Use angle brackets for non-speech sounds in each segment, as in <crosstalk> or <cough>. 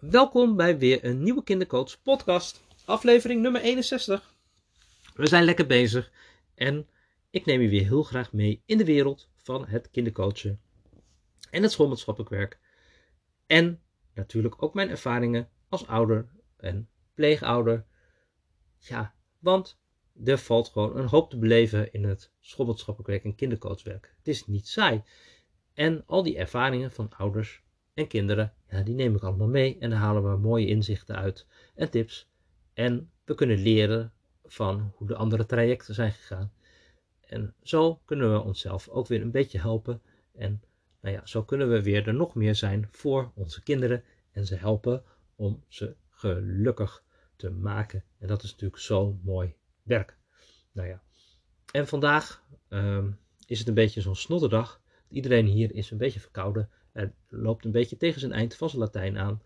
Welkom bij weer een nieuwe Kindercoach podcast, aflevering nummer 61. We zijn lekker bezig en ik neem je weer heel graag mee in de wereld van het kindercoachen en het schoolmaatschappelijk werk. En natuurlijk ook mijn ervaringen als ouder en pleegouder. Ja, want er valt gewoon een hoop te beleven in het schoolmaatschappelijk werk en kindercoachwerk. Het is niet saai. En al die ervaringen van ouders en kinderen, ja, die neem ik allemaal mee en daar halen we mooie inzichten uit en tips. En we kunnen leren van hoe de andere trajecten zijn gegaan. En zo kunnen we onszelf ook weer een beetje helpen. En nou ja, zo kunnen we weer er nog meer zijn voor onze kinderen en ze helpen om ze gelukkig te maken. En dat is natuurlijk zo mooi werk. Nou ja, en vandaag um, is het een beetje zo'n snodderdag. Iedereen hier is een beetje verkouden. Hij loopt een beetje tegen zijn eind van Latijn aan.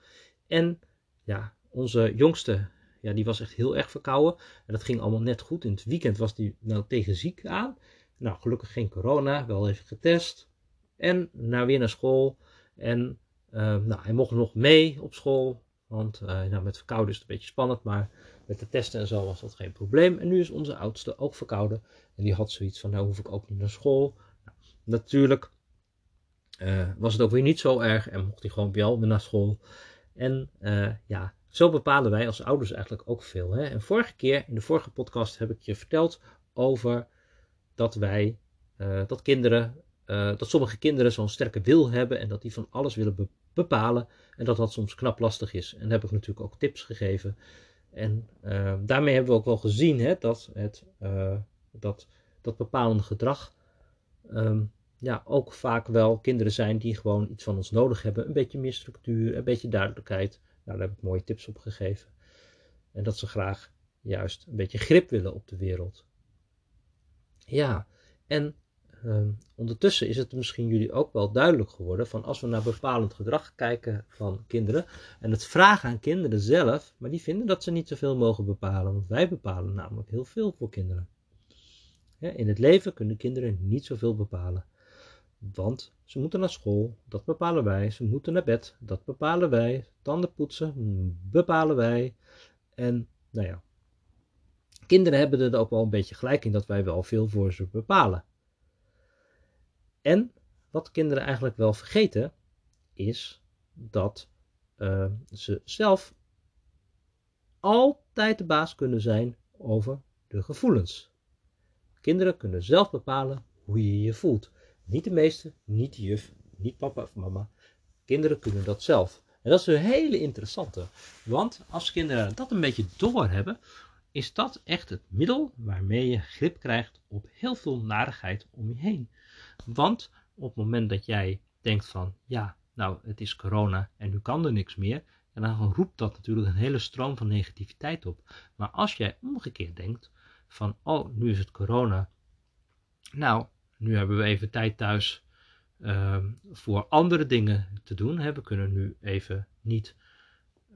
En ja, onze jongste, ja, die was echt heel erg verkouden. En dat ging allemaal net goed. In het weekend was hij nou tegen ziek aan. Nou, gelukkig geen corona, wel even getest. En nou weer naar school. En uh, nou, hij mocht nog mee op school. Want uh, nou, met verkouden is het een beetje spannend. Maar met de testen en zo was dat geen probleem. En nu is onze oudste ook verkouden. En die had zoiets van, nou hoef ik ook niet naar school. Nou, natuurlijk uh, was het ook weer niet zo erg en mocht hij gewoon wel weer naar school. En uh, ja, zo bepalen wij als ouders eigenlijk ook veel. Hè? En vorige keer, in de vorige podcast, heb ik je verteld over dat wij, uh, dat kinderen, dat sommige kinderen zo'n sterke wil hebben en dat die van alles willen be bepalen. En dat dat soms knap lastig is. En daar heb ik natuurlijk ook tips gegeven. En daarmee hebben we ook wel gezien hè, dat, het, dat, dat bepalende gedrag um, ja, ook vaak wel kinderen zijn die gewoon iets van ons nodig hebben. Een beetje meer structuur, een beetje duidelijkheid. Nou, daar heb ik mooie tips op gegeven. En dat ze graag juist een beetje grip willen op de wereld. Ja, en uh, ondertussen is het misschien jullie ook wel duidelijk geworden van als we naar bepalend gedrag kijken van kinderen en het vragen aan kinderen zelf, maar die vinden dat ze niet zoveel mogen bepalen, want wij bepalen namelijk heel veel voor kinderen. in het leven kunnen kinderen niet zoveel bepalen. Want ze moeten naar school, dat bepalen wij. Ze moeten naar bed, dat bepalen wij. Tanden poetsen, bepalen wij. En nou ja, kinderen hebben er ook wel een beetje gelijk in dat wij wel veel voor ze bepalen. En wat kinderen eigenlijk wel vergeten, is dat uh, ze zelf altijd de baas kunnen zijn over de gevoelens. Kinderen kunnen zelf bepalen hoe je je voelt. Niet de meeste, niet de juf, niet papa of mama. Kinderen kunnen dat zelf. En dat is een hele interessante. Want als kinderen dat een beetje doorhebben, is dat echt het middel waarmee je grip krijgt op heel veel narigheid om je heen. Want op het moment dat jij denkt van, ja, nou, het is corona en nu kan er niks meer, en dan roept dat natuurlijk een hele stroom van negativiteit op. Maar als jij omgekeerd denkt van, oh, nu is het corona, nou, nu hebben we even tijd thuis uh, voor andere dingen te doen. We kunnen nu even niet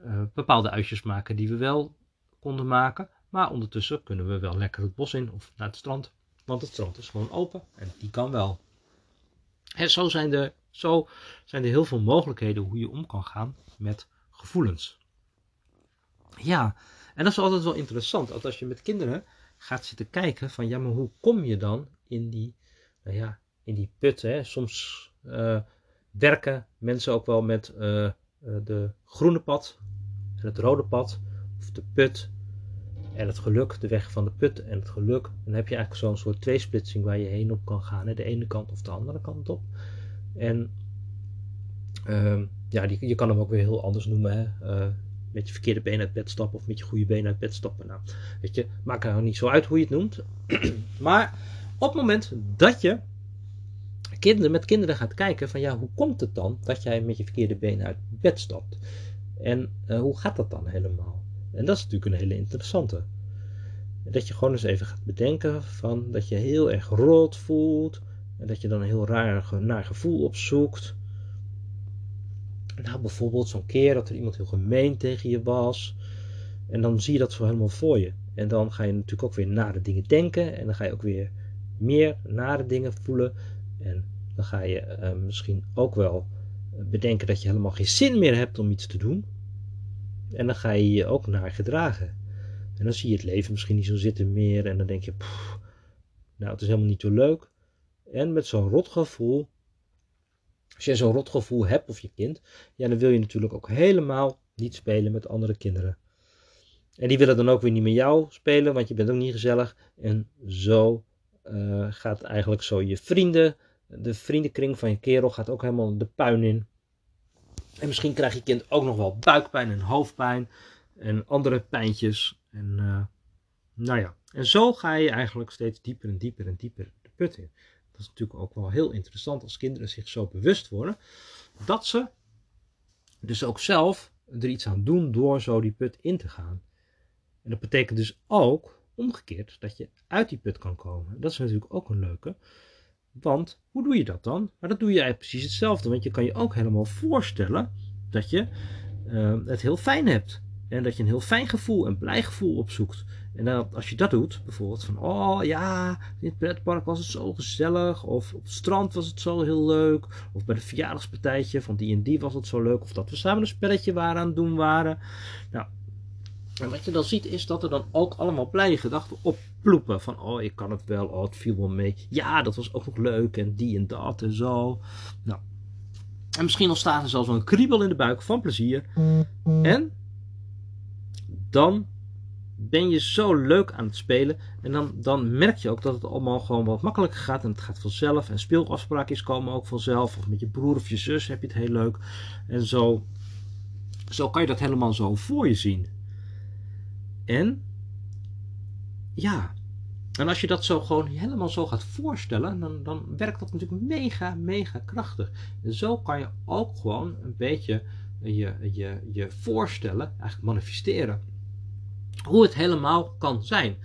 uh, bepaalde uitjes maken die we wel konden maken. Maar ondertussen kunnen we wel lekker het bos in of naar het strand. Want het strand is gewoon open en die kan wel. En zo zijn er, zo zijn er heel veel mogelijkheden hoe je om kan gaan met gevoelens. Ja, en dat is altijd wel interessant. Als je met kinderen gaat zitten kijken van ja, maar hoe kom je dan in die nou ja, in die put. Hè. Soms uh, werken mensen ook wel met uh, de groene pad en het rode pad. Of de put en het geluk, de weg van de put en het geluk. Dan heb je eigenlijk zo'n soort tweesplitsing waar je heen op kan gaan. Hè. De ene kant of de andere kant op. En uh, ja, die, je kan hem ook weer heel anders noemen. Hè. Met je verkeerde been uit bed stappen of met je goede been uit bed stappen. Nou, weet je, maakt er niet zo uit hoe je het noemt. <clears throat> maar op het moment dat je kinderen, met kinderen gaat kijken van ja, hoe komt het dan dat jij met je verkeerde been uit bed stapt? En uh, hoe gaat dat dan helemaal? En dat is natuurlijk een hele interessante. Dat je gewoon eens even gaat bedenken van dat je heel erg rot voelt. En dat je dan een heel raar naar gevoel opzoekt. Nou, bijvoorbeeld zo'n keer dat er iemand heel gemeen tegen je was. En dan zie je dat zo helemaal voor je. En dan ga je natuurlijk ook weer naar de dingen denken. En dan ga je ook weer meer nare dingen voelen. En dan ga je uh, misschien ook wel bedenken dat je helemaal geen zin meer hebt om iets te doen. En dan ga je je ook naar gedragen. En dan zie je het leven misschien niet zo zitten meer. En dan denk je, nou het is helemaal niet zo leuk. En met zo'n rotgevoel, als je zo'n rotgevoel hebt of je kind, ja dan wil je natuurlijk ook helemaal niet spelen met andere kinderen. En die willen dan ook weer niet met jou spelen, want je bent ook niet gezellig. En zo uh, gaat eigenlijk zo je vrienden, de vriendenkring van je kerel gaat ook helemaal de puin in. En misschien krijgt je kind ook nog wel buikpijn en hoofdpijn en andere pijntjes. En uh, nou ja, en zo ga je eigenlijk steeds dieper en dieper en dieper de put in. Dat is natuurlijk ook wel heel interessant als kinderen zich zo bewust worden dat ze dus ook zelf er iets aan doen door zo die put in te gaan. En dat betekent dus ook omgekeerd dat je uit die put kan komen. Dat is natuurlijk ook een leuke. Want hoe doe je dat dan? Maar dat doe je eigenlijk precies hetzelfde. Want je kan je ook helemaal voorstellen dat je uh, het heel fijn hebt. En dat je een heel fijn gevoel, een blij gevoel opzoekt. En als je dat doet, bijvoorbeeld van, oh ja, in het pretpark was het zo gezellig. Of op het strand was het zo heel leuk. Of bij het verjaardagspartijtje van die en die was het zo leuk. Of dat we samen een spelletje waren aan het doen waren. Nou, en wat je dan ziet is dat er dan ook allemaal blije gedachten opploepen. Van, oh, ik kan het wel, oh, het viel wel mee. Ja, dat was ook nog leuk en die en dat en zo. Nou, en misschien ontstaat er zelfs wel een kriebel in de buik van plezier. En dan ben je zo leuk aan het spelen. En dan, dan merk je ook dat het allemaal gewoon wat makkelijker gaat. En het gaat vanzelf. En speelafspraakjes komen ook vanzelf. Of met je broer of je zus heb je het heel leuk. En zo, zo kan je dat helemaal zo voor je zien. En ja, en als je dat zo gewoon helemaal zo gaat voorstellen, dan, dan werkt dat natuurlijk mega, mega krachtig. En zo kan je ook gewoon een beetje je, je, je voorstellen, eigenlijk manifesteren. Hoe het helemaal kan zijn.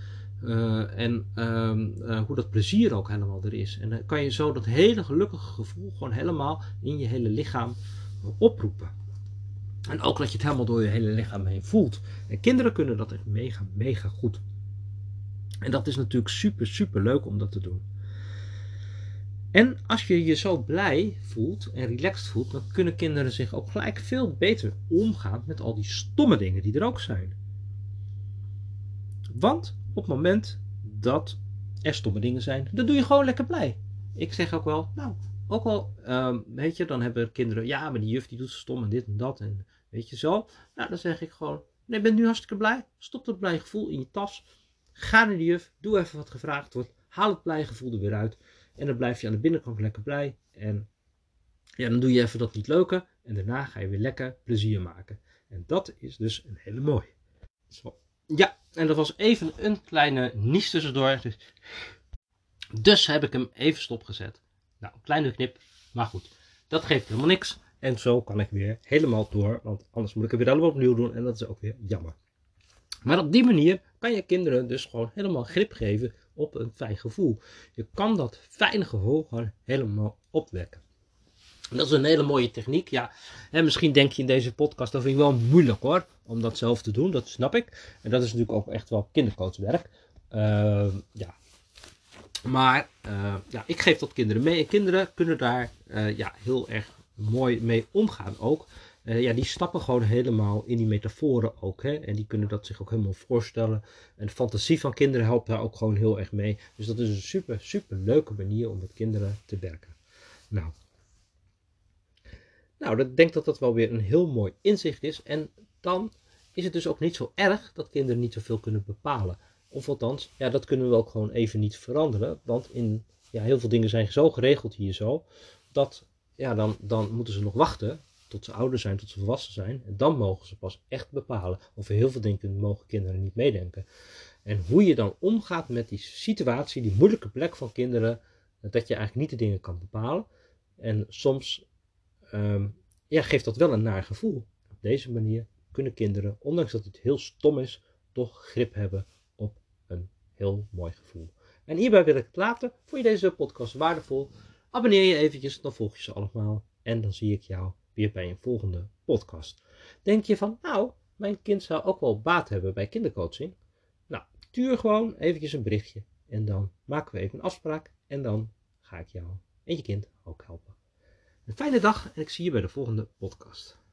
Uh, en uh, uh, hoe dat plezier ook helemaal er is. En dan kan je zo dat hele gelukkige gevoel gewoon helemaal in je hele lichaam oproepen. En ook dat je het helemaal door je hele lichaam heen voelt. En kinderen kunnen dat echt mega, mega goed. En dat is natuurlijk super, super leuk om dat te doen. En als je je zo blij voelt en relaxed voelt, dan kunnen kinderen zich ook gelijk veel beter omgaan met al die stomme dingen die er ook zijn. Want op het moment dat er stomme dingen zijn, dan doe je gewoon lekker blij. Ik zeg ook wel, nou, ook al, um, weet je, dan hebben kinderen, ja, maar die juf die doet stom en dit en dat en weet je zo. Nou, dan zeg ik gewoon, nee, ben nu hartstikke blij. Stop dat blij gevoel in je tas. Ga naar de juf, doe even wat gevraagd wordt. Haal het blij gevoel er weer uit. En dan blijf je aan de binnenkant lekker blij. En ja, dan doe je even dat niet leuke. En daarna ga je weer lekker plezier maken. En dat is dus een hele mooie. Zo. Ja, en dat was even een kleine nies tussendoor. Dus, dus heb ik hem even stopgezet. Nou, een kleine knip, maar goed. Dat geeft helemaal niks. En zo kan ik weer helemaal door, want anders moet ik het weer allemaal opnieuw doen en dat is ook weer jammer. Maar op die manier kan je kinderen dus gewoon helemaal grip geven op een fijn gevoel. Je kan dat fijne gevoel gewoon helemaal opwekken. Dat is een hele mooie techniek. Ja, en misschien denk je in deze podcast, dat vind ik wel moeilijk hoor, om dat zelf te doen. Dat snap ik. En dat is natuurlijk ook echt wel kindercoachwerk. Uh, ja. Maar uh, ja, ik geef dat kinderen mee. En kinderen kunnen daar uh, ja, heel erg mooi mee omgaan ook. Uh, ja, die stappen gewoon helemaal in die metaforen ook. Hè? En die kunnen dat zich ook helemaal voorstellen. En de fantasie van kinderen helpt daar ook gewoon heel erg mee. Dus dat is een super, super leuke manier om met kinderen te werken. Nou, nou ik denk dat dat wel weer een heel mooi inzicht is. En dan is het dus ook niet zo erg dat kinderen niet zoveel kunnen bepalen. Of althans, ja, dat kunnen we ook gewoon even niet veranderen. Want in, ja, heel veel dingen zijn zo geregeld hier zo. Dat ja, dan, dan moeten ze nog wachten tot ze ouder zijn, tot ze volwassen zijn. En dan mogen ze pas echt bepalen. Over heel veel dingen mogen kinderen niet meedenken. En hoe je dan omgaat met die situatie, die moeilijke plek van kinderen, dat je eigenlijk niet de dingen kan bepalen. En soms um, ja, geeft dat wel een naar gevoel. Op deze manier kunnen kinderen, ondanks dat het heel stom is, toch grip hebben op een heel mooi gevoel. En hierbij wil ik het laten. Vond je deze podcast waardevol? Abonneer je eventjes, dan volg je ze allemaal. En dan zie ik jou weer bij een volgende podcast. Denk je van, nou, mijn kind zou ook wel baat hebben bij kindercoaching? Nou, stuur gewoon eventjes een berichtje. En dan maken we even een afspraak. En dan ga ik jou en je kind ook helpen. Een fijne dag en ik zie je bij de volgende podcast.